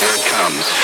Here it comes.